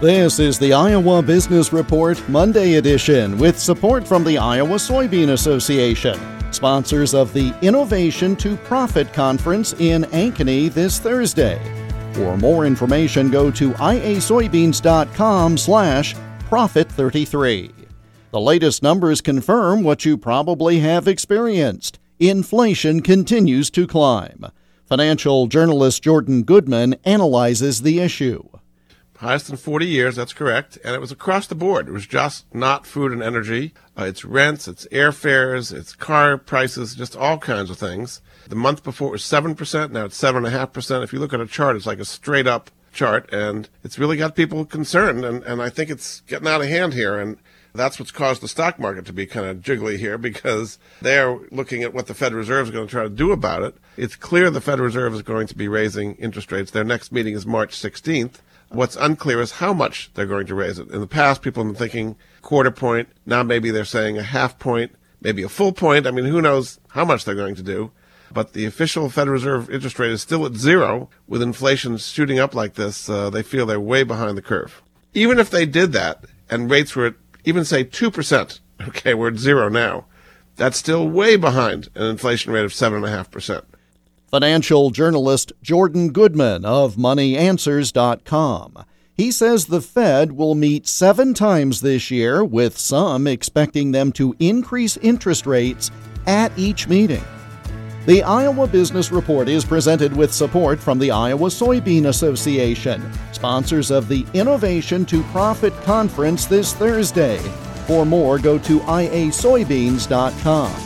This is the Iowa Business Report Monday edition with support from the Iowa Soybean Association, sponsors of the Innovation to Profit Conference in Ankeny this Thursday. For more information, go to iasoybeans.com slash profit33. The latest numbers confirm what you probably have experienced. Inflation continues to climb. Financial journalist Jordan Goodman analyzes the issue highest in 40 years, that's correct. And it was across the board. It was just not food and energy. Uh, it's rents, it's airfares, it's car prices, just all kinds of things. The month before it was 7%, now it's 7.5%. If you look at a chart, it's like a straight up chart, and it's really got people concerned. And, and I think it's getting out of hand here. And that's what's caused the stock market to be kind of jiggly here because they're looking at what the Federal Reserve is going to try to do about it. It's clear the Federal Reserve is going to be raising interest rates. Their next meeting is March 16th. What's unclear is how much they're going to raise it. In the past, people have been thinking quarter point. Now maybe they're saying a half point, maybe a full point. I mean, who knows how much they're going to do. But the official Federal Reserve interest rate is still at zero. With inflation shooting up like this, uh, they feel they're way behind the curve. Even if they did that and rates were at even say 2%, okay, we're at zero now, that's still way behind an inflation rate of 7.5%. Financial journalist Jordan Goodman of MoneyAnswers.com. He says the Fed will meet seven times this year, with some expecting them to increase interest rates at each meeting. The Iowa Business Report is presented with support from the Iowa Soybean Association, sponsors of the Innovation to Profit Conference this Thursday. For more, go to iasoybeans.com.